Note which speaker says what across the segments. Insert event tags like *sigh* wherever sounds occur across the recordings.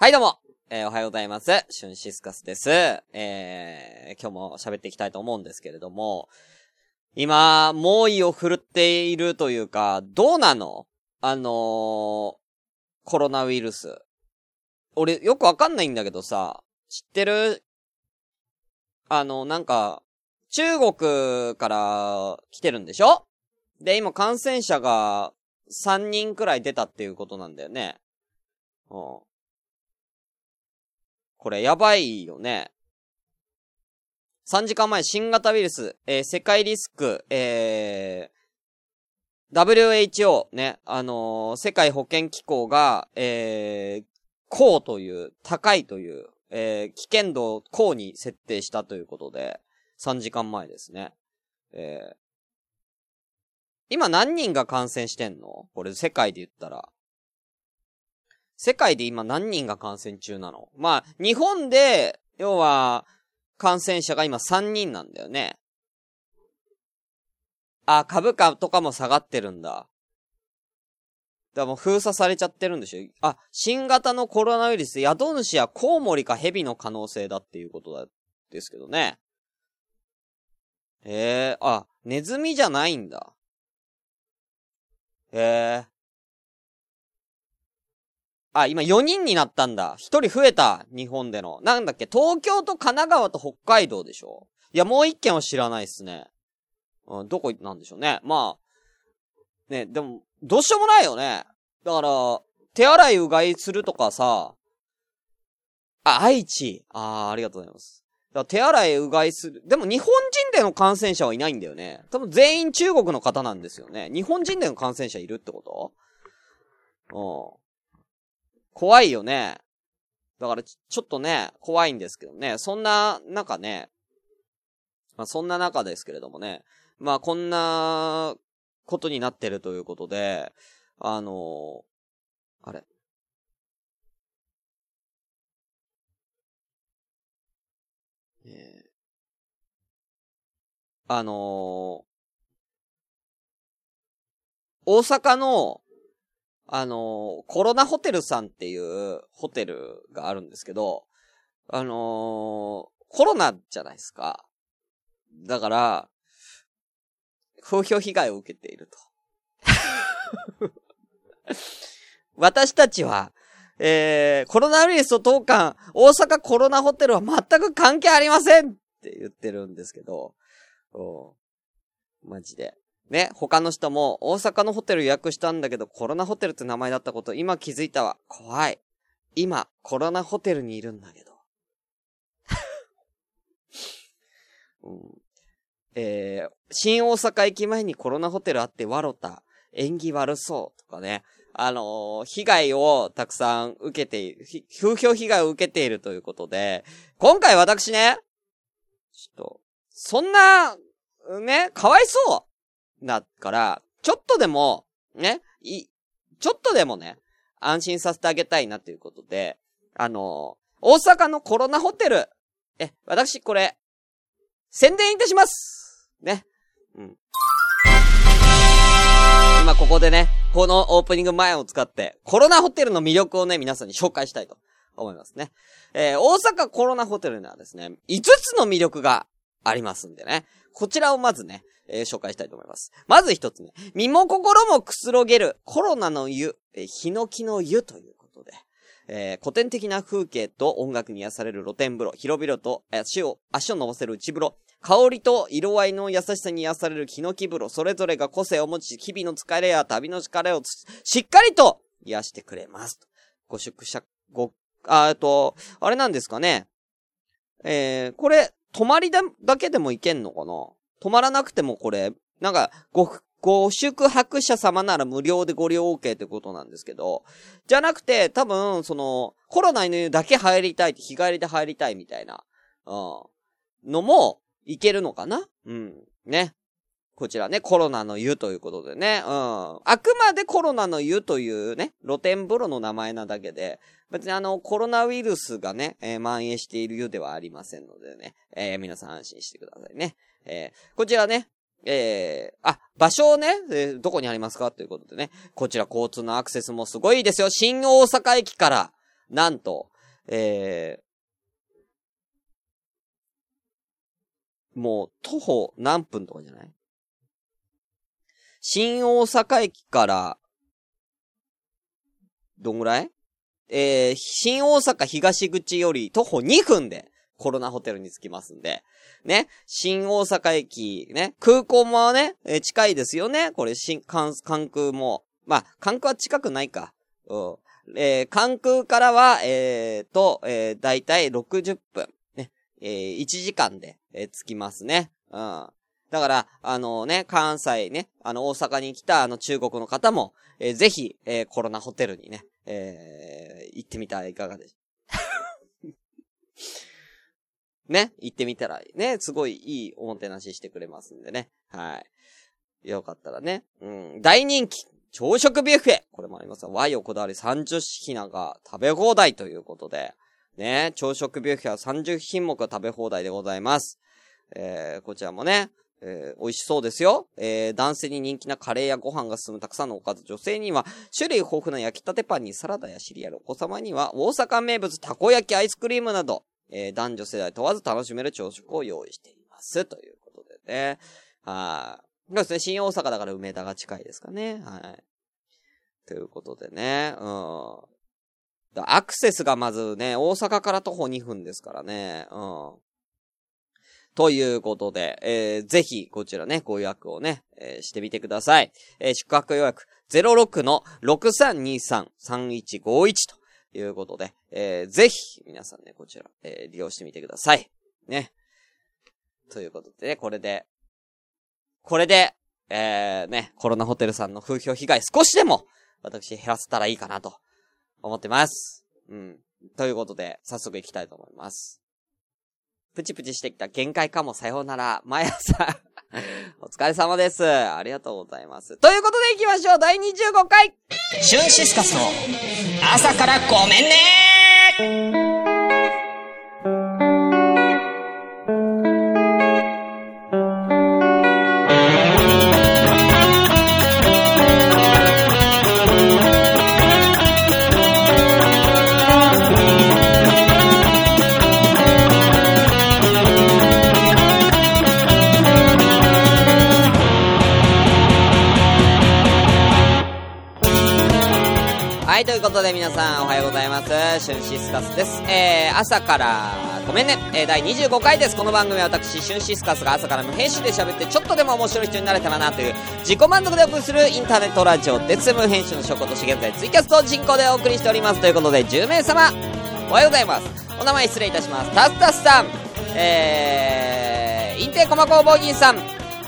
Speaker 1: はい、どうも。えーおはようございます。シュンシスカスです。えー今日も喋っていきたいと思うんですけれども、今、猛威を振るっているというか、どうなの？あのーコロナウイルス。俺、よくわかんないんだけどさ、知ってる？あの、なんか、中国から来てるんでしょ？で、今感染者が3人くらい出たっていうことなんだよね。うん。これやばいよね。3時間前、新型ウイルス、えー世界リスク、えー WHO、ね、あのー世界保健機構が、えー高という、高いという、えー危険度を高に設定したということで、3時間前ですね。えー今何人が感染してんの？これ世界で言ったら。世界で今何人が感染中なの？まあ、日本で、要は、感染者が今3人なんだよね。あ、株価とかも下がってるんだ。だからもう封鎖されちゃってるんでしょ？あ、新型のコロナウイルス、宿主やコウモリかヘビの可能性だっていうことだ、ですけどね。ええあ、ネズミじゃないんだ。ええあ、今4人になったんだ。1人増えた。日本での。なんだっけ東京と神奈川と北海道でしょ？いや、もう一件は知らないっすね。うん、どこなんでしょうね。まあ。ね、でも、どうしようもないよね。だから、手洗いうがいするとかさ。あ、愛知。あー、ありがとうございます。だから手洗いうがいする。でも日本人での感染者はいないんだよね。多分全員中国の方なんですよね。日本人での感染者いるってこと？うん。怖いよね。だからち、ちょっとね、怖いんですけどね。そんな中ね、まあそんな中ですけれどもね。まあこんなことになってるということで、あのあれ。えーあの大阪の、あのコロナホテルさんっていうホテルがあるんですけど、あのコロナじゃないですか。だから、風評被害を受けていると。*laughs* 私たちは、えー、コロナウイルスと当館、大阪コロナホテルは全く関係ありませんって言ってるんですけど、うんマジで。ね、他の人も大阪のホテル予約したんだけどコロナホテルって名前だったこと今気づいたわ。怖い。今、コロナホテルにいるんだけど。*laughs* うん、えー、新大阪駅前にコロナホテルあって笑った。縁起悪そうとかね。あのー被害をたくさん受けている、風評被害を受けているということで、今回私ね、ちょっと、そんな、ね、かわいそうだから、ちょっとでも、ね、い、ちょっとでもね、安心させてあげたいなということで、あのー大阪のコロナホテル、え、私これ、宣伝いたしますね。うん。今ここでね、このオープニング前を使って、コロナホテルの魅力をね、皆さんに紹介したいと思いますね。えー大阪コロナホテルにはですね、5つの魅力がありますんでね。こちらをまずね、えー紹介したいと思います。まず一つね、身も心もくつろげるコロナの湯、えーヒノキの湯ということで、えー古典的な風景と音楽に癒される露天風呂、広々と足を、足を伸ばせる内風呂、香りと色合いの優しさに癒されるヒノキ風呂、それぞれが個性を持ち、日々の疲れや旅の疲れをしっかりと癒してくれます。ご宿舎、ご、あ、えっと、あれなんですかね。えー、これ、泊まりだ、だけでも行けんのかな？泊まらなくてもこれ、なんか、ご、ご宿泊者様なら無料でご利用 OK ってことなんですけど、じゃなくて、多分、その、コロナの湯だけ入りたいって、日帰りで入りたいみたいな、うん、のも、いけるのかな？うん。ね。こちらね、コロナの湯ということでね、うん。あくまでコロナの湯というね、露天風呂の名前なだけで、別にあの、コロナウイルスがね、えー蔓延している湯ではありませんのでね、えー皆さん安心してくださいね。えーこちらね、えーあ、場所をね、えーどこにありますかということでね、こちら交通のアクセスもすごいですよ。新大阪駅から、なんと、えー、もう、徒歩何分とかじゃない？新大阪駅から、どんぐらい？えー、新大阪東口より徒歩2分でコロナホテルに着きますんで、ね、新大阪駅、ね、空港もね、えー、近いですよね。これ、新、関、関空も。まあ、関空は近くないか。うん。えー、関空からは、えー、と、えー、だいたい60分。ね、えー、1時間で、えー、着きますね。うん。だから、あのね、関西ね、あの、大阪に来たあの中国の方も、えー、ぜひ、えー、コロナホテルにね、えー、行ってみたらいかがでしょう。*laughs* ね、行ってみたらね、すごいいいおもてなししてくれますんでね。はい。よかったらね。うん。大人気朝食ビュッフェこれもあります和洋こだわり30品が食べ放題ということで。ね、朝食ビュッフェは30品目食べ放題でございます。えー、こちらもね、えー、美味しそうですよ。えー、男性に人気なカレーやご飯が進むたくさんのおかず、女性には種類豊富な焼きたてパンにサラダやシリアル、お子様には大阪名物たこ焼きアイスクリームなど、えー、男女世代問わず楽しめる朝食を用意しています。ということでね。はい。そうですね、新大阪だから梅田が近いですかね。はい。ということでね。うん。アクセスがまずね、大阪から徒歩2分ですからね。うん。ということで、えー、ぜひ、こちらね、ご予約をね、えー、してみてください。えー、宿泊予約06の6323-3151ということで、えー、ぜひ、皆さんね、こちら、えー、利用してみてください。ね。ということでね、これで、これで、えー、ね、コロナホテルさんの風評被害少しでも、私減らせたらいいかなと、思ってます。うん。ということで、早速行きたいと思います。プチプチしてきた限界かもさようなら。毎朝お疲れ様です。ありがとうございます。ということで行きましょう。第25回。
Speaker 2: シュンシスカスの朝からごめんね
Speaker 1: ことで皆さんおはようございます。シュンシスカスです。えー、朝から、ごめんね。えー、第25回です。この番組は私、シュンシスカスが朝から無編集で喋ってちょっとでも面白い人になれたらなという自己満足でオープするインターネットラジオです。無編集の証拠として現在ツイキャスト人口でお送りしております。ということで10名様、おはようございます。お名前失礼いたします。タスタスさん、えー、インテコマ工房銀さん、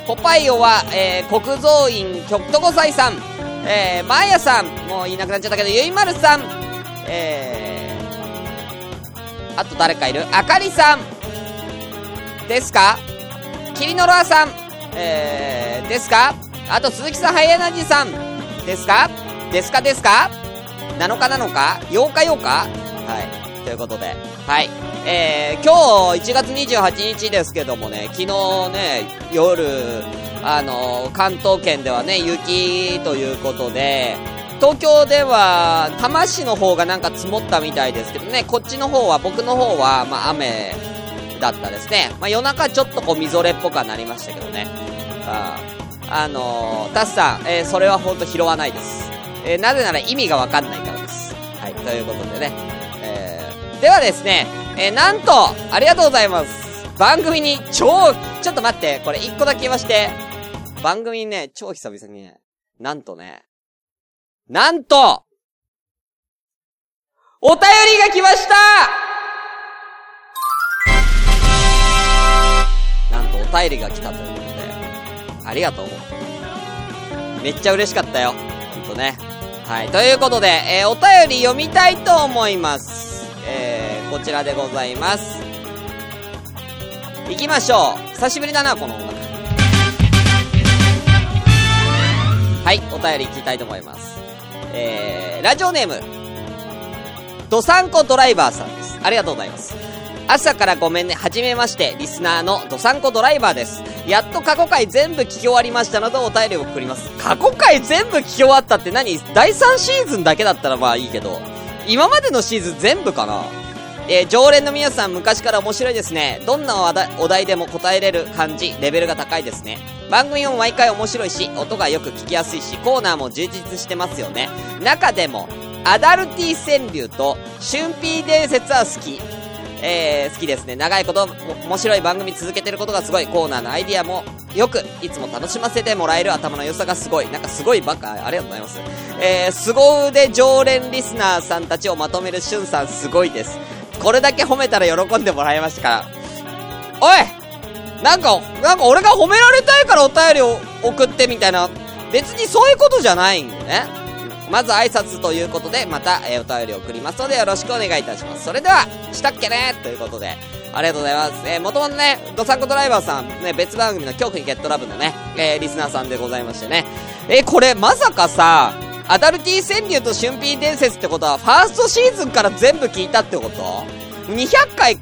Speaker 1: ポパイオは、えー、国蔵院極東祭さん、えー、マーヤさん、もういなくなっちゃったけど、ゆいまるさん、えー、あと誰かいる？あかりさん、ですか？キリノロアさん、えー、ですか？あと鈴木さん、ハイエナジーさん、ですか？ですか？ですか ?7 日なのか ?8 日8日はい。ということで、はい。えー、今日1月28日ですけどもね、昨日ね、夜、あの、関東圏ではね、雪ということで、東京では、多摩市の方がなんか積もったみたいですけどね、こっちの方は、僕の方は、まあ雨だったですね。まあ夜中ちょっとこう、みぞれっぽくはなりましたけどね。ああのー、タスさん、えー、それはほんと拾わないです。えー、なぜなら意味がわかんないからです。はい、ということでね。ではですね、えー、なんと、ありがとうございます。番組に超、ちょっと待って、これ一個だけ言わして。番組にね、超久々にね、なんとね、なんとお便りが来ましたなんとお便りが来たということで、ありがとう。めっちゃ嬉しかったよ。ほんとね。はい。ということで、えー、お便り読みたいと思います。えー、こちらでございます。行きましょう。久しぶりだな、この音楽。はい、お便り聞きたいと思います。えー、ラジオネーム、ドサンコドライバーさんです。ありがとうございます。朝からごめんね、はじめまして、リスナーのドサンコドライバーです。やっと過去回全部聞き終わりましたのでお便りを送ります。過去回全部聞き終わったって何？第3シーズンだけだったらまあいいけど、今までのシーズン全部かな？えー、常連の皆さん昔から面白いですね。どんなお題でも答えれる感じ、レベルが高いですね。番組も毎回面白いし、音がよく聞きやすいし、コーナーも充実してますよね。中でも、アダルティ川柳と、春ー伝説は好き。えー、好きですね。長いこと、面白い番組続けてることがすごい。コーナーのアイディアもよく、いつも楽しませてもらえる頭の良さがすごい。なんかすごいばっか、ありがとうございます。えー、凄腕常連リスナーさんたちをまとめるしゅんさんすごいです。これだけ褒めたら喜んでもらいましたか？ら。おいなんか、なんか俺が褒められたいからお便りを送ってみたいな、別にそういうことじゃないんでね。まず挨拶ということで、また、えー、お便り送りますのでよろしくお願いいたします。それでは、したっけね？ということで、ありがとうございます。えー、もともとね、ドサンコドライバーさん、ね、別番組の恐怖にゲットラブのね、えー、リスナーさんでございましてね。えー、これ、まさかさ、アダルティ川柳と春ー伝説ってことは、ファーストシーズンから全部聞いたってこと ?200 回、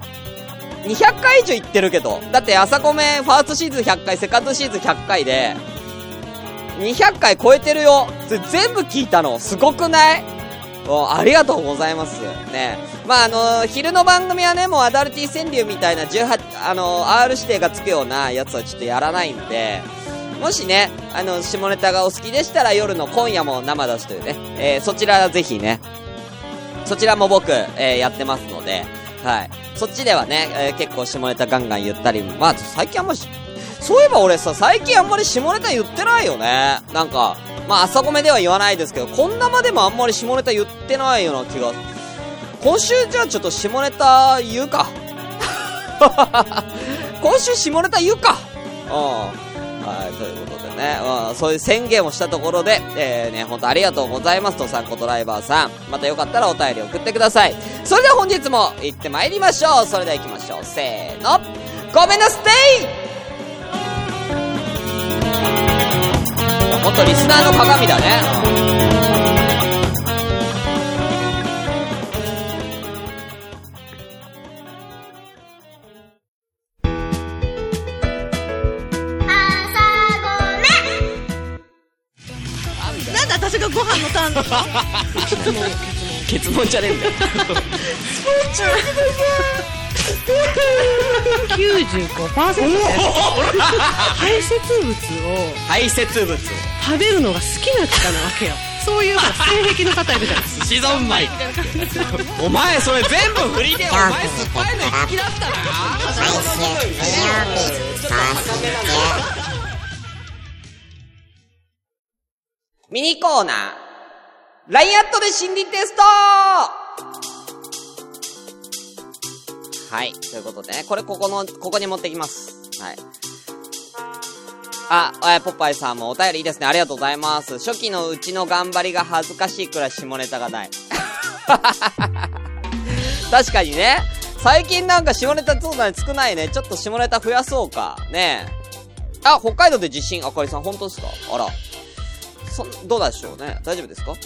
Speaker 1: 200回以上言ってるけど。だって、朝コメ、ファーストシーズン100回、セカンドシーズン100回で、200回超えてるよ。全部聞いたの。すごくない？ありがとうございます。ね。まあ、あのー、昼の番組はね、もうアダルティ川柳みたいな18、あのー、R 指定がつくようなやつはちょっとやらないんで、もしね、あの、下ネタがお好きでしたら夜の今夜も生出しというね、えー、そちらはぜひね、そちらも僕、えー、やってますので、はい。そっちではね、えー、結構下ネタガンガン言ったり、まあ、最近あんまし、そういえば俺さ、最近あんまり下ネタ言ってないよね。なんか、まあ、朝ごめでは言わないですけど、こんなまでもあんまり下ネタ言ってないような気が。今週じゃあちょっと下ネタ言うか。*laughs* 今週下ネタ言うか。うん。はい、ということでね、うん、そういう宣言をしたところで、えー、ね、ほんとありがとうございますと、さんこドライバーさん。またよかったらお便り送ってください。それでは本日も行ってまいりましょう。それでは行きましょう。せーの。ごめんなさいほんとリスナーの鏡だね。
Speaker 3: なんで私がご飯のターンなの *laughs*
Speaker 1: ケツモンじゃねえんだよ。
Speaker 3: 95%排泄物を
Speaker 1: 排泄物を。
Speaker 3: 食べるのが好きな方なわけよ。そういう性癖の方いるじゃないですか。
Speaker 1: シゾンマイお前それ全部振りでお前酸っぱいの好きだったな。ミニコーナー。LINE アットで心理テストはい。ということでね、これここの、ここに持ってきます。はい。あ、え、ポッパイさんもお便りいいですね。ありがとうございます。初期のうちの頑張りが恥ずかしいくらい下ネタがない。*laughs* 確かにね。最近なんか下ネタそうだね、少ないね。ちょっと下ネタ増やそうか。ねあ、北海道で地震、あかりさん、本当ですか？あら。そん、どうでしょうね。大丈夫ですか？はい、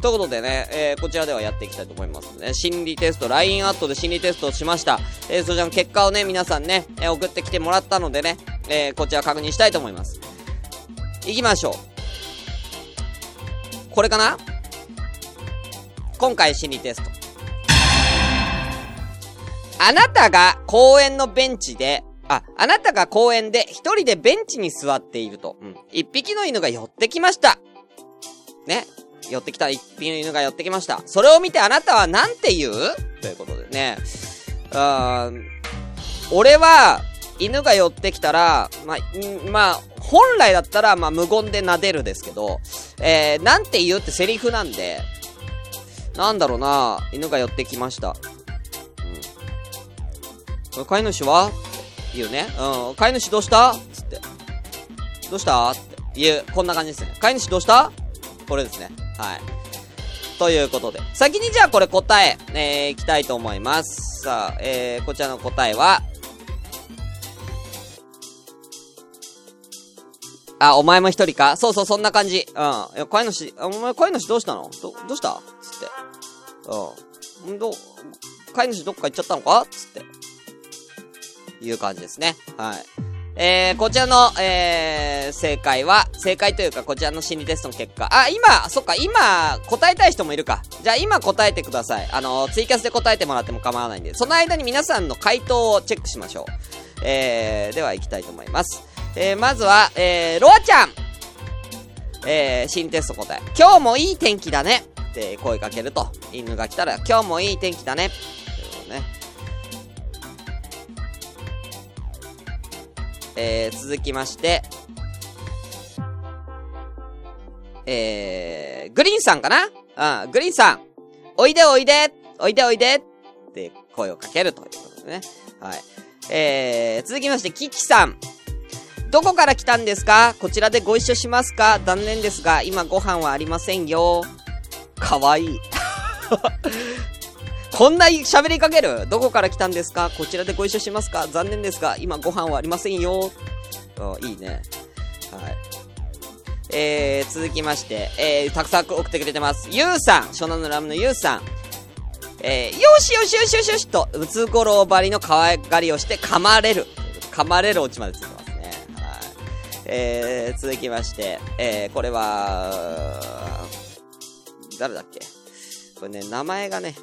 Speaker 1: ということでね、えー、こちらではやっていきたいと思いますね。心理テスト、LINE アットで心理テストをしました。えー、そちらの結果をね、皆さんね、えー、送ってきてもらったのでね、えー、こちら確認したいと思います。いきましょう。これかな？今回心理テスト。あなたが公園のベンチであ、あなたが公園で一人でベンチに座っていると。うん。一匹の犬が寄ってきました。ね。寄ってきた一匹の犬が寄ってきました。それを見てあなたは何て言う？ということでね。うーん。俺は、犬が寄ってきたら、まあ、まあ、本来だったら、まあ、無言で撫でるですけど、えー、なんて言うってセリフなんで、なんだろうな犬が寄ってきました。うん。飼い主は？言うね。うん。飼い主どうした？つって。どうした？って言う。こんな感じですね。飼い主どうした？これですね。はい。ということで。先にじゃあこれ答え、えー、いきたいと思います。さあ、えー、こちらの答えは、あ、お前も一人か？そうそう、そんな感じ。うん。飼い主、お前飼い主どうしたの？ど、どうした？つって。うん。ど、飼い主どっか行っちゃったのか？つって。いう感じですね。はい。えー、こちらの、えー、正解は、正解というか、こちらの心理テストの結果。あ、今、そっか、今、答えたい人もいるか。じゃあ今答えてください。あの、ツイキャスで答えてもらっても構わないんで、その間に皆さんの回答をチェックしましょう。えー、では行きたいと思います。えー、まずは、えー、ロアちゃんえー、新テスト答え。今日もいい天気だねって声かけると、犬が来たら、今日もいい天気だね。ということね。えー、続きまして、えー、グリーンさんかな？うん、グリーンさん。おいでおいでおいでおいでって声をかけるということでね。はい。えー、続きまして、キキさん。どこから来たんですか？こちらでご一緒しますか？残念ですが、今ご飯はありませんよ。かわいい。こんな喋りかける？どこから来たんですか？こちらでご一緒しますか？残念ですが、今ご飯はありませんよ。いいね。はい。えー、続きまして、えー、たくさん送ってくれてます。ゆうさん湘南のラムのゆうさん。えー、よしよしよしよしよしと、ムツゴロウ張りの可愛がりをして噛まれる。噛まれるオチまでついてますね。はい。えー、続きまして、えー、これは、誰だっけ？これね、名前がね、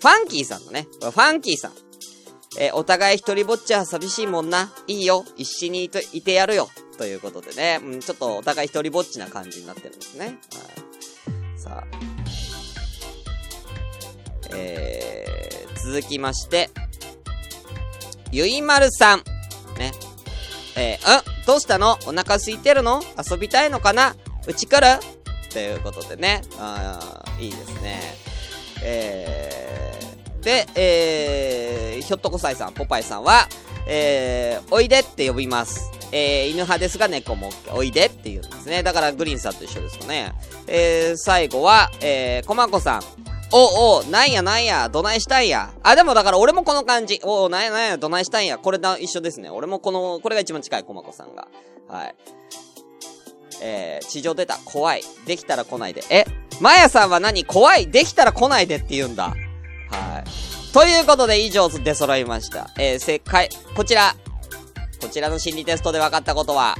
Speaker 1: ファンキーさんのね、ファンキーさん。えーお互い一人ぼっちは寂しいもんな。いいよ。一緒にいていてやるよ。ということでね、うん、ちょっとお互い一人ぼっちな感じになってるんですね。はい。さあ。えー、続きまして、ゆいまるさん。ね。えー、んどうしたの？お腹空いてるの？遊びたいのかな？うち来るということでね。あーいいですね。えー、で、えー、ひょっとこさいさん、ポパイさんは、えー、おいでって呼びます。えー、犬派ですが猫もおいでって言うんですね。だからグリーンさんと一緒ですかね。えー、最後は、えー、コマコさん。おおなんやなんや、どないしたんや。あ、でもだから俺もこの感じ。おおなんやなんや、どないしたんや。これだ、一緒ですね。俺もこの、これが一番近い、コマコさんが。はい。えー、地上出た。怖い。できたら来ないで。えマヤさんは何？怖い。できたら来ないでって言うんだ。はい。ということで以上出揃いました。えー、正解、こちら。こちらの心理テストで分かったことは、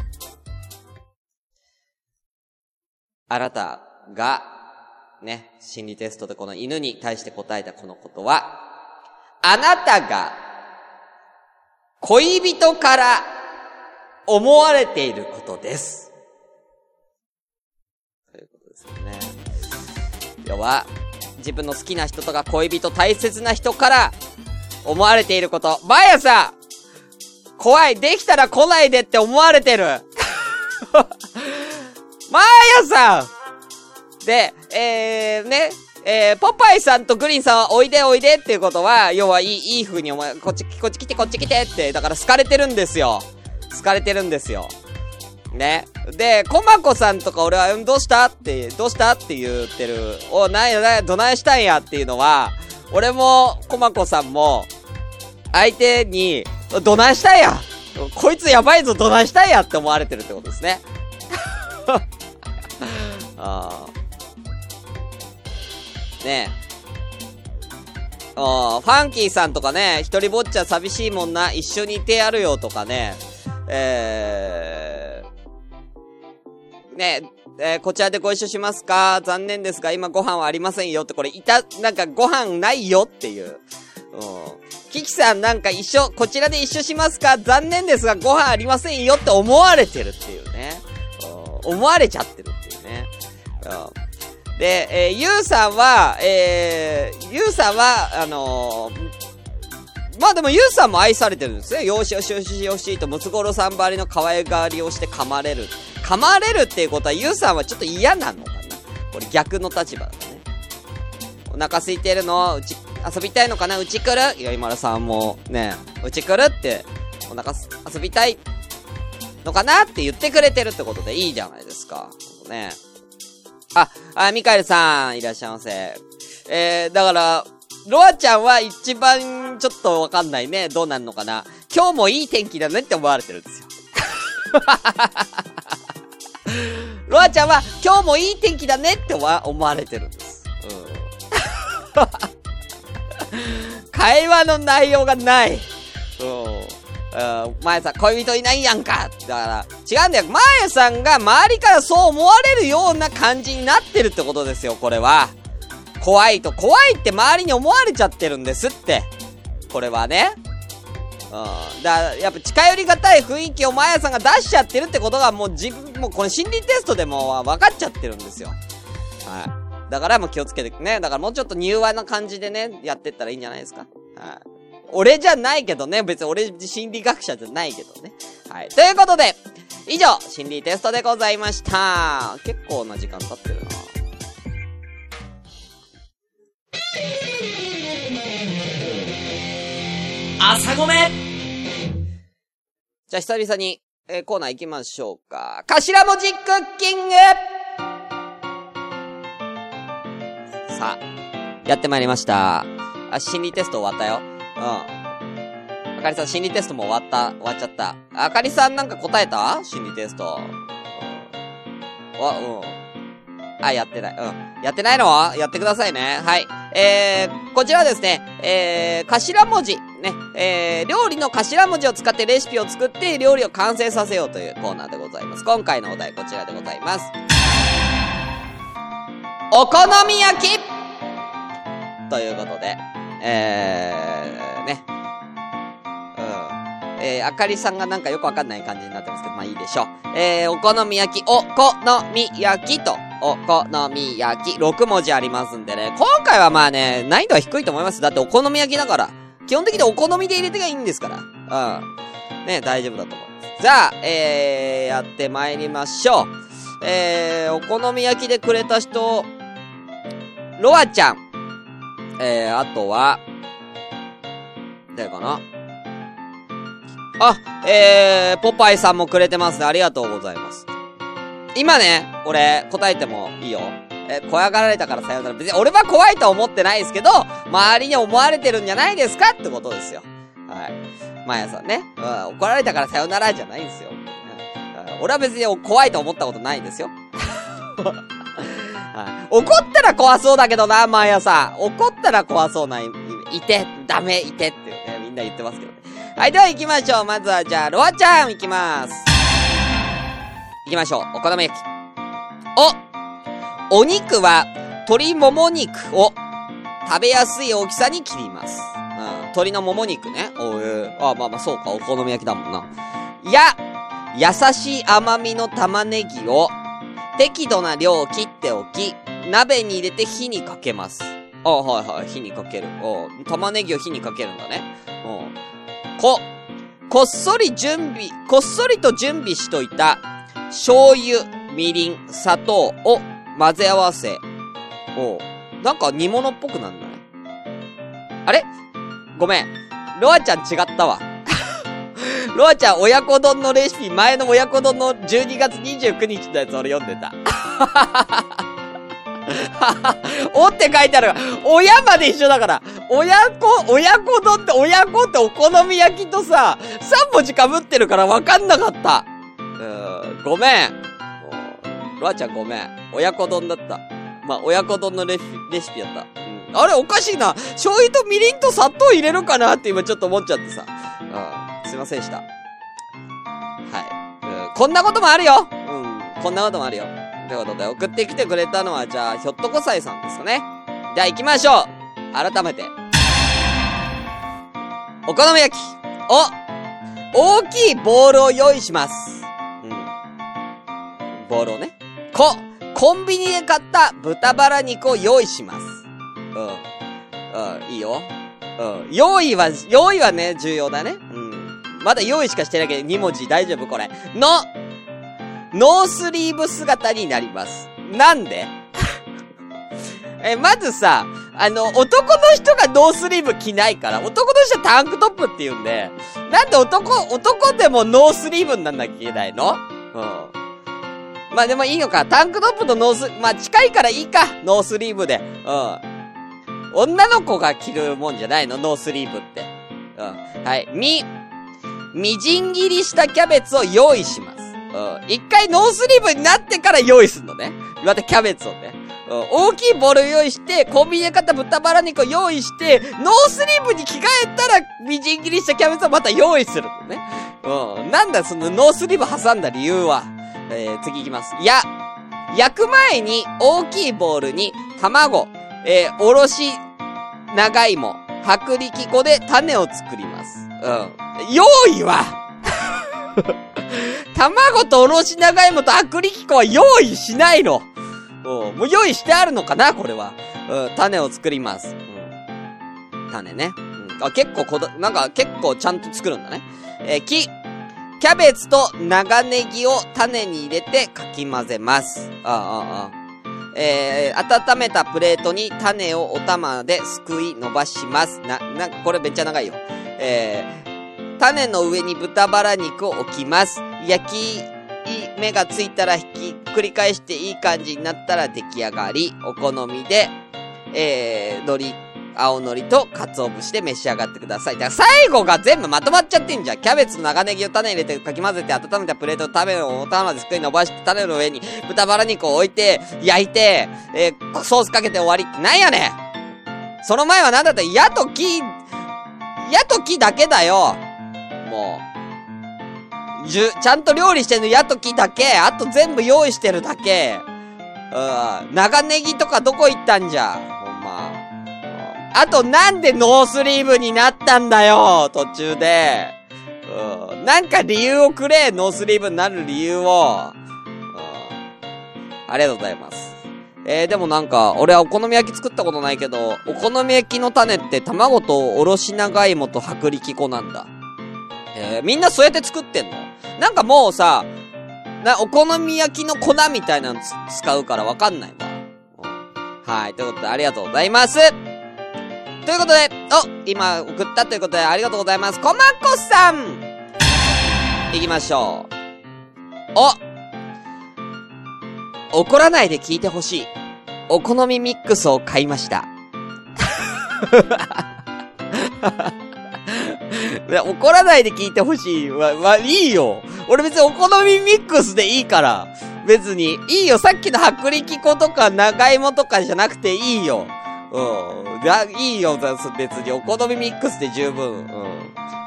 Speaker 1: あなたが、ね、心理テストでこの犬に対して答えたこのことは、あなたが、恋人から思われていることです。ということですよね。要は、自分の好きな人とか恋人、大切な人から思われていること。毎朝怖いできたら来ないでって思われてる *laughs* 毎朝で、えー、ね、えー、ポパイさんとグリーンさんはおいでおいでっていうことは、要はいい、いい風に思い、こっち、こっち来てこっち来てって、だから好かれてるんですよ。好かれてるんですよ。ね。で、コマコさんとか俺は、うんどうした？って、どうした？って言ってる。お、なんや、なんや、どないしたんやっていうのは、俺も、コマコさんも、相手に、どないしたんや？こいつやばいぞ、どないしたんや？って思われてるってことですね。*laughs* あーねえ。あファンキーさんとかね、一人ぼっちは寂しいもんな、一緒にいてやるよとかね、えー、ねえ、ーこちらでご一緒しますか？残念ですが、今ご飯はありませんよって、これ、いた、なんかご飯ないよっていう。うん。キキさんなんか一緒、こちらで一緒しますか？残念ですが、ご飯ありませんよって思われてるっていうね。うん思われちゃってるっていうね。うんで、えー、ゆうさんは、えー、ゆうさんは、あのーまあでもゆうさんも愛されてるんですね。よしよしよしよしと、ムツゴロウさんばりの可愛がりをして噛まれる。噛まれるっていうことは、ゆうさんはちょっと嫌なのかなこれ逆の立場だね。お腹空いてるのうち、遊びたいのかなうち来る？よいや、今田さんも、ね、うち来るって、お腹す遊びたいのかなって言ってくれてるってことでいいじゃないですか。ね。あ、あ、ミカエルさん、いらっしゃいませ。えー、だから、ロアちゃんは一番ちょっとわかんないね。どうなんのかな。今日もいい天気だねって思われてるんですよ。*laughs* ロアちゃんは今日もいい天気だねってわ思われてるんです。うん。*laughs* 会話の内容がない。うん。うん、さん恋人いないやんかだから、違うんだよ。まやさんが周りからそう思われるような感じになってるってことですよ、これは。怖いと、怖いって周りに思われちゃってるんですって。これはね。うん。だから、やっぱ近寄りがたい雰囲気をまやさんが出しちゃってるってことがもう自分、もうこの心理テストでも分かっちゃってるんですよ。はい。だからもう気をつけてね。だからもうちょっと柔和な感じでね、やってったらいいんじゃないですか。はい。俺じゃないけどね。別に俺心理学者じゃないけどね。はい。ということで、以上、心理テストでございました。結構な時間経ってるな。
Speaker 2: 朝ごめ
Speaker 1: じゃあ久々に、えーコーナー行きましょうか。頭文字クッキングさあ、やってまいりました。あ、心理テスト終わったよ。うん。あかりさん、心理テストも終わった。終わっちゃった。あかりさんなんか答えた？心理テスト。わ、うん。あ、やってない。うん。やってないの？やってくださいね。はい。えー、こちらはですね、えー、頭文字、ね、えー、料理の頭文字を使ってレシピを作って料理を完成させようというコーナーでございます。今回のお題こちらでございます。お好み焼きということで、えー、ね。うん。えー、あかりさんがなんかよくわかんない感じになってますけど、まあいいでしょう。えー、お好み焼き、お好み焼きと、お好み焼き、6文字ありますんでね。今回はまあね、難易度は低いと思います。だってお好み焼きだから。基本的にお好みで入れてがいいんですから。うん。ね、大丈夫だと思います。じゃあ、えー、やってまいりましょう。えー、お好み焼きでくれた人、ロアちゃん。えー、あとは、誰かな？あ、えー、ポパイさんもくれてますね。ありがとうございます。今ね、俺、答えてもいいよ。え、怖がられたからさよなら。別に俺は怖いとは思ってないですけど、周りに思われてるんじゃないですかってことですよ。はい。まやさんね。うん、怒られたからさよならじゃないんですよ。うん俺は別に怖いと思ったことないですよ。*laughs* はい怒ったら怖そうだけどな、マーヤさん。怒ったら怖そうな、いいて、ダメ、いてってね、みんな言ってますけどね。はい、では行きましょう。まずは、じゃあ、ロアちゃん行きます。行きましょう。お好み焼き。おお肉は、鶏もも肉を食べやすい大きさに切ります。うん、鶏のもも肉ね。おえー、あ、まあまあそうか、お好み焼きだもんな。や、優しい甘みの玉ねぎを適度な量を切っておき、鍋に入れて火にかけます。あ、はいはい、火にかける。お玉ねぎを火にかけるんだね。うん。こ、こっそり準備、こっそりと準備しといた、醤油、みりん、砂糖を混ぜ合わせ。おなんか煮物っぽくなんだね。あれ？ごめん。ロアちゃん違ったわ。*laughs* ロアちゃん親子丼のレシピ、前の親子丼の12月29日のやつ俺読んでた。*laughs* おって書いてある。親まで一緒だから。親子、親子丼って親子ってお好み焼きとさ、3文字被ってるから分かんなかった。うん、ごめん。もうロアちゃんごめん。親子丼だった。まあ、親子丼のレシピ、レシピやった。うん。あれおかしいな。醤油とみりんと砂糖入れるかなって今ちょっと思っちゃってさ。うん。すいませんでした。はい。うん。こんなこともあるようん。こんなこともあるよ。ということで、送ってきてくれたのは、じゃあ、ひょっとこさいさんですかね。じゃあ行きましょう改めて。お好み焼きお大きいボールを用意します。ボールをね。こ、コンビニで買った豚バラ肉を用意します。うん。うん、いいよ。うん。用意は、用意はね、重要だね。うん。まだ用意しかしてないけど、2文字大丈夫これ。の、ノースリーブ姿になります。なんで？*laughs* え、まずさ、あの、男の人がノースリーブ着ないから、男の人はタンクトップって言うんで、なんで男、男でもノースリーブになんなきゃいけないの？うん。まあでもいいのか。タンクトップとノース、まあ近いからいいか。ノースリーブで。うん。女の子が着るもんじゃないの？ノースリーブって。うん。はい。み、みじん切りしたキャベツを用意します。うん。一回ノースリーブになってから用意すんのね。またキャベツをね。うん大きいボール用意して、コンビニで買った豚バラ肉を用意して、ノースリーブに着替えたら、みじん切りしたキャベツをまた用意するのね。うん。なんだ、そのノースリーブ挟んだ理由は。えー、次いきます。や、焼く前に大きいボウルに卵、えー、おろし長芋、薄力粉で種を作ります。うん。用意は *laughs* 卵とおろし長芋と薄力粉は用意しないの。うん。もう用意してあるのかなこれは。うん。種を作ります。うん。種ね。うん。あ、結構こだ、なんか結構ちゃんと作るんだね。えー、き、キャベツと長ネギを種に入れてかき混ぜます。ああ、ああ。えー、温めたプレートに種をお玉ですくい伸ばします。な、なこれめっちゃ長いよ。えー、種の上に豚バラ肉を置きます。焼き目がついたらひっくり返していい感じになったら出来上がり、お好みで、えー、海苔、青海苔と鰹節で召し上がってください。だから最後が全部まとまっちゃってんじゃん。キャベツと長ネギを種入れてかき混ぜて温めたプレートを種をお玉ですくい伸ばして種の上に豚バラ肉を置いて、焼いて、えー、ソースかけて終わりってなんやねんその前はなんだった？ら、やとき、やときだけだよもう。じゅ、ちゃんと料理してんのやときだけ、あと全部用意してるだけ。うん、長ネギとかどこ行ったんじゃ？ん。あとなんでノースリーブになったんだよ途中で。うん。なんか理由をくれノースリーブになる理由を。うん。ありがとうございます。えー、でもなんか、俺はお好み焼き作ったことないけど、お好み焼きの種って卵とおろし長芋と薄力粉なんだ。えー、みんなそうやって作ってんの？なんかもうさ、な、お好み焼きの粉みたいなの使うからわかんないわ。はい。ということで、ありがとうございます。ということで、お、今送ったということでありがとうございます。こまこさん行きましょう。お怒らないで聞いてほしい。お好みミックスを買いました。*laughs* 怒らないで聞いてほしい。わ、わ、いいよ。俺別にお好みミックスでいいから。別に。いいよ。さっきの薄力粉とか長芋とかじゃなくていいよ。うん。だ、いいよ。別にお好みミックスで十分。うん。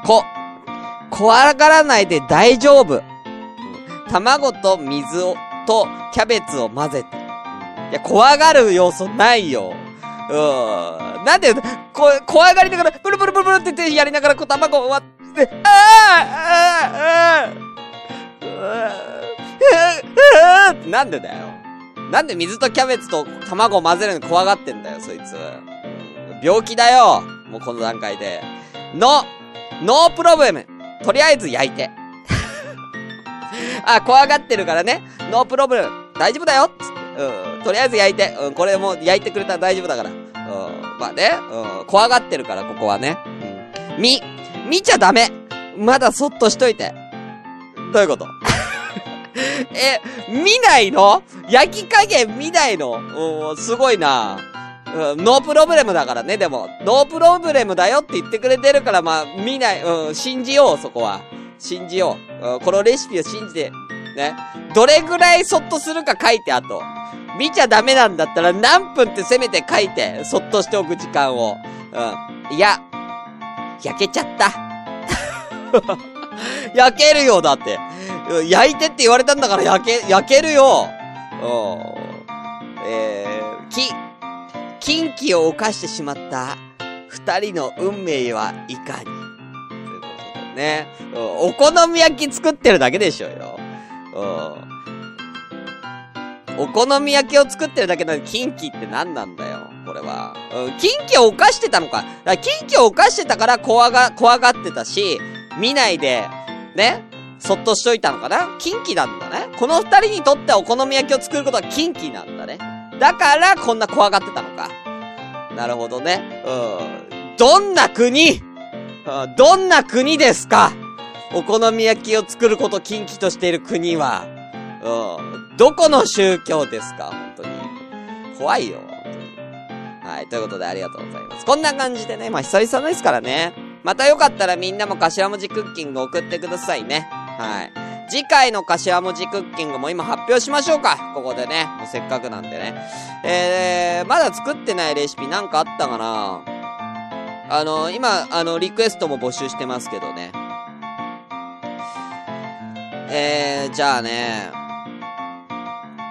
Speaker 1: こ、怖がらないで大丈夫。卵と水を、とキャベツを混ぜて。いや、怖がる要素ないよ。うん。なんで、こ、怖がりながら、ブルブルブルブルって手やりながら、こう、卵を割って、あああああああなんでだよ。なんで水とキャベツと卵を混ぜるの怖がってんだよ、そいつ。病気だよ。もうこの段階で。の、 No problem。とりあえず焼いて。あ、怖がってるからね。 No problem。大丈夫だよ。つって。うん。とりあえず焼いて。うん。これも焼いてくれたら大丈夫だから。うん。まあね。うん。怖がってるから、ここはね。うん。見、見ちゃダメ。まだそっとしといて。どういうこと？え、見ないの？焼き加減見ないの？うん、すごいな。うん、 No problem だからね、でも。 No problem だよって言ってくれてるから、まあ、見ない、うん、信じよう、そこは。信じよう。うん、このレシピを信じて、ね。どれぐらいそっとするか書いて、あと。見ちゃダメなんだったら何分ってせめて書いて、そっとしておく時間を。うん。いや、焼けちゃった。*laughs* 焼けるよ、だって。焼いてって言われたんだから焼け、焼けるよ。うん。えー、き、禁忌を犯してしまった二人の運命はいかに？ということね。お好み焼き作ってるだけでしょうよ。うん。お好み焼きを作ってるだけなのに、禁忌って何なんだよ、これは。うん、禁忌を犯してたのか。だから禁忌を犯してたから怖が、怖がってたし、見ないで、ね、そっとしといたのかな？禁忌なんだね。この二人にとってはお好み焼きを作ることは禁忌なんだね。だから、こんな怖がってたのか。なるほどね。うん。どんな国？うんどんな国ですか？お好み焼きを作ることを禁忌としている国は。うん。どこの宗教ですか？本当に。怖いよ。本当に。はい。ということでありがとうございます。こんな感じでね。まあ、久々ですからね。またよかったらみんなも頭文字クッキング送ってくださいね。はい。次回の頭文字クッキングも今発表しましょうか。ここでね。もうせっかくなんでね。えー、まだ作ってないレシピなんかあったかな？あの、今、あの、リクエストも募集してますけどね。えー、じゃあね、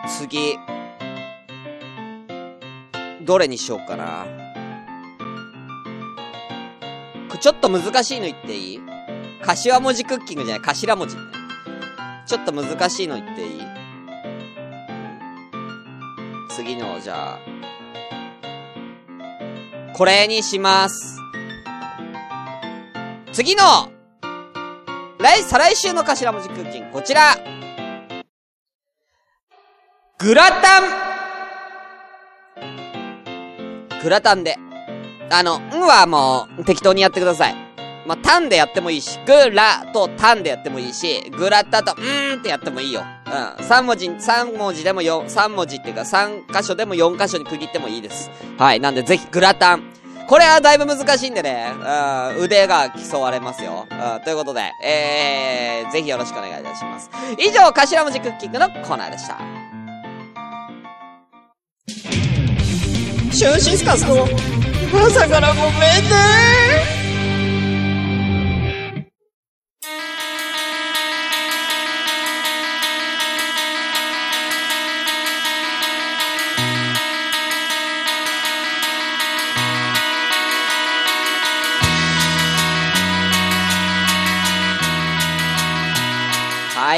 Speaker 1: 次、どれにしようかな。ちょっと難しいの言っていい？柏文字クッキングじゃない、頭文字。ちょっと難しいの言っていい？次の、じゃあ、これにします。次の、来、再来週の頭文字クッキング、こちら。グラタングラタンで。あの、んはもう、適当にやってください。まあ、タンでやってもいいし、グラとタンでやってもいいし、グラタと、うーんってやってもいいよ。うん。三文字、三文字でも四、三文字っていうか三箇所でも四箇所に区切ってもいいです。はい。なんでぜひグラタン。これはだいぶ難しいんでね、うん、腕が競われますよ。うん、ということで、えー、ぜひよろしくお願いいたします。以上、頭文字クッキングのコーナーでした。
Speaker 2: シュンシスカスの朝からごめんね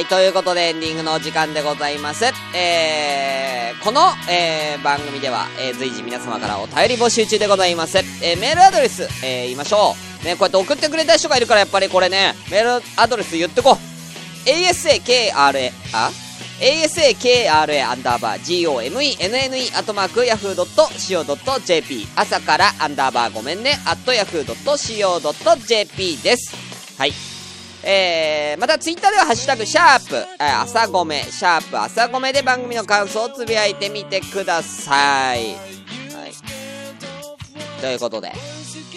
Speaker 1: ということでエンディングのお時間でございます。えー、この、えー、番組では、えー、随時皆様からお便り募集中でございます。えー、メールアドレス、えー、言いましょう。ね、こうやって送ってくれた人がいるからやっぱりこれね、メールアドレス言ってこう。asakra、あ？Asakra アンダーバー gomenne アットマーク yahoo.co.jp 朝からアンダーバーごめんね、アット yahoo.co.jp です。はい。えー、またツイッターではハッシュタグ、シャープ、えー、朝ごめ、シャープ、朝ごめで番組の感想をつぶやいてみてください。はい。ということで。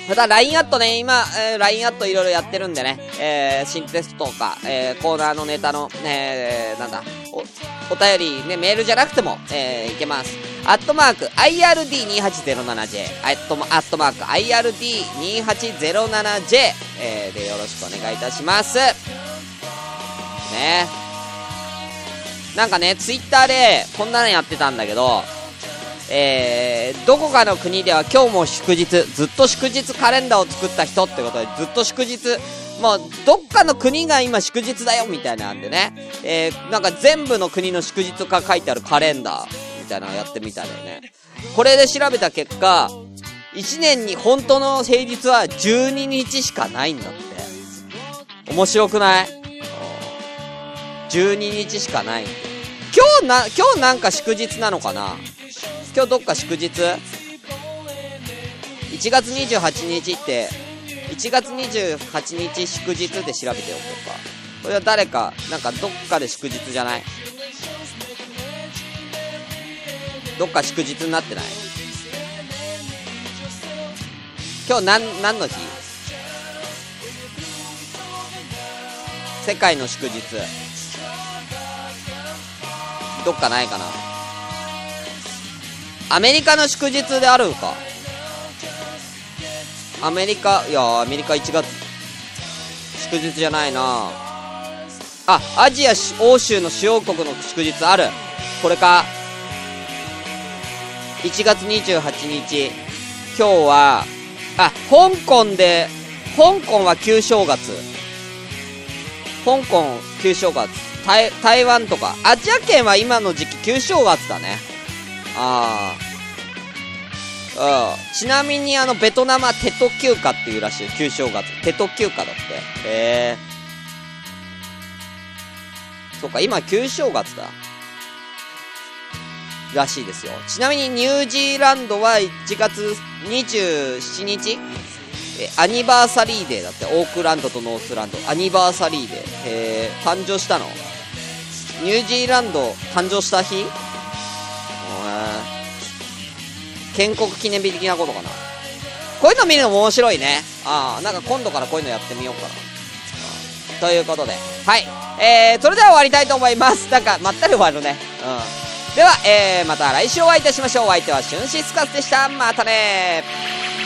Speaker 1: また LINE アットね、今、えー、LINE アットいろいろやってるんでね、えー、新テストとか、えー、コーナーのネタの、えー、なんだ、お、お便りね、メールじゃなくても、えー、いけます。アットマーク、IRD2807J、アットアットマーク、IRD2807J、えー、でよろしくお願いいたします。ね。なんかね、ツイッターで、こんなのやってたんだけど、えー、どこかの国では今日も祝日、ずっと祝日カレンダーを作った人ってことで、ずっと祝日、もう、どっかの国が今祝日だよみたいなんでね、えー、なんか全部の国の祝日が書いてあるカレンダー。たいなのやってみたんだよね。これで調べた結果、1年に本当の平日は12日しかないんだって。面白くない ?12 日しかない。今日な、今日なんか祝日なのかな？今日どっか祝日 ?1 月28日って、1月28日祝日で調べておこうか。これは誰か、なんかどっかで祝日じゃない？どっか祝日になってない？今日何、何の日？世界の祝日。どっかないかな？アメリカの祝日であるんか？アメリカ、いや、アメリカ1月、祝日じゃないなあ、アジア欧州の主要国の祝日ある。これか。1月28日。今日は、あ、香港で、香港は旧正月。香港旧正月。台、台湾とか。アジア圏は今の時期旧正月だね。ああ。うん。ちなみにあの、ベトナムはテト休暇っていうらしい。旧正月。テト休暇だって。へえ。そうか、今旧正月だ。らしいですよ。ちなみにニュージーランドは1月27日え、 Anniversary Day だって。オークランドとノースランド。 Anniversary Day。へえ、誕生したのニュージーランド誕生した日？建国記念日的なことかな。こういうの見るの面白いね。ああ、なんか今度からこういうのやってみようかな。ということで、はい。えー、それでは終わりたいと思います。なんか、まったり終わるね。うん。では、えー、また来週お会いいたしましょう。お相手はシュンシスカスでした。またねー。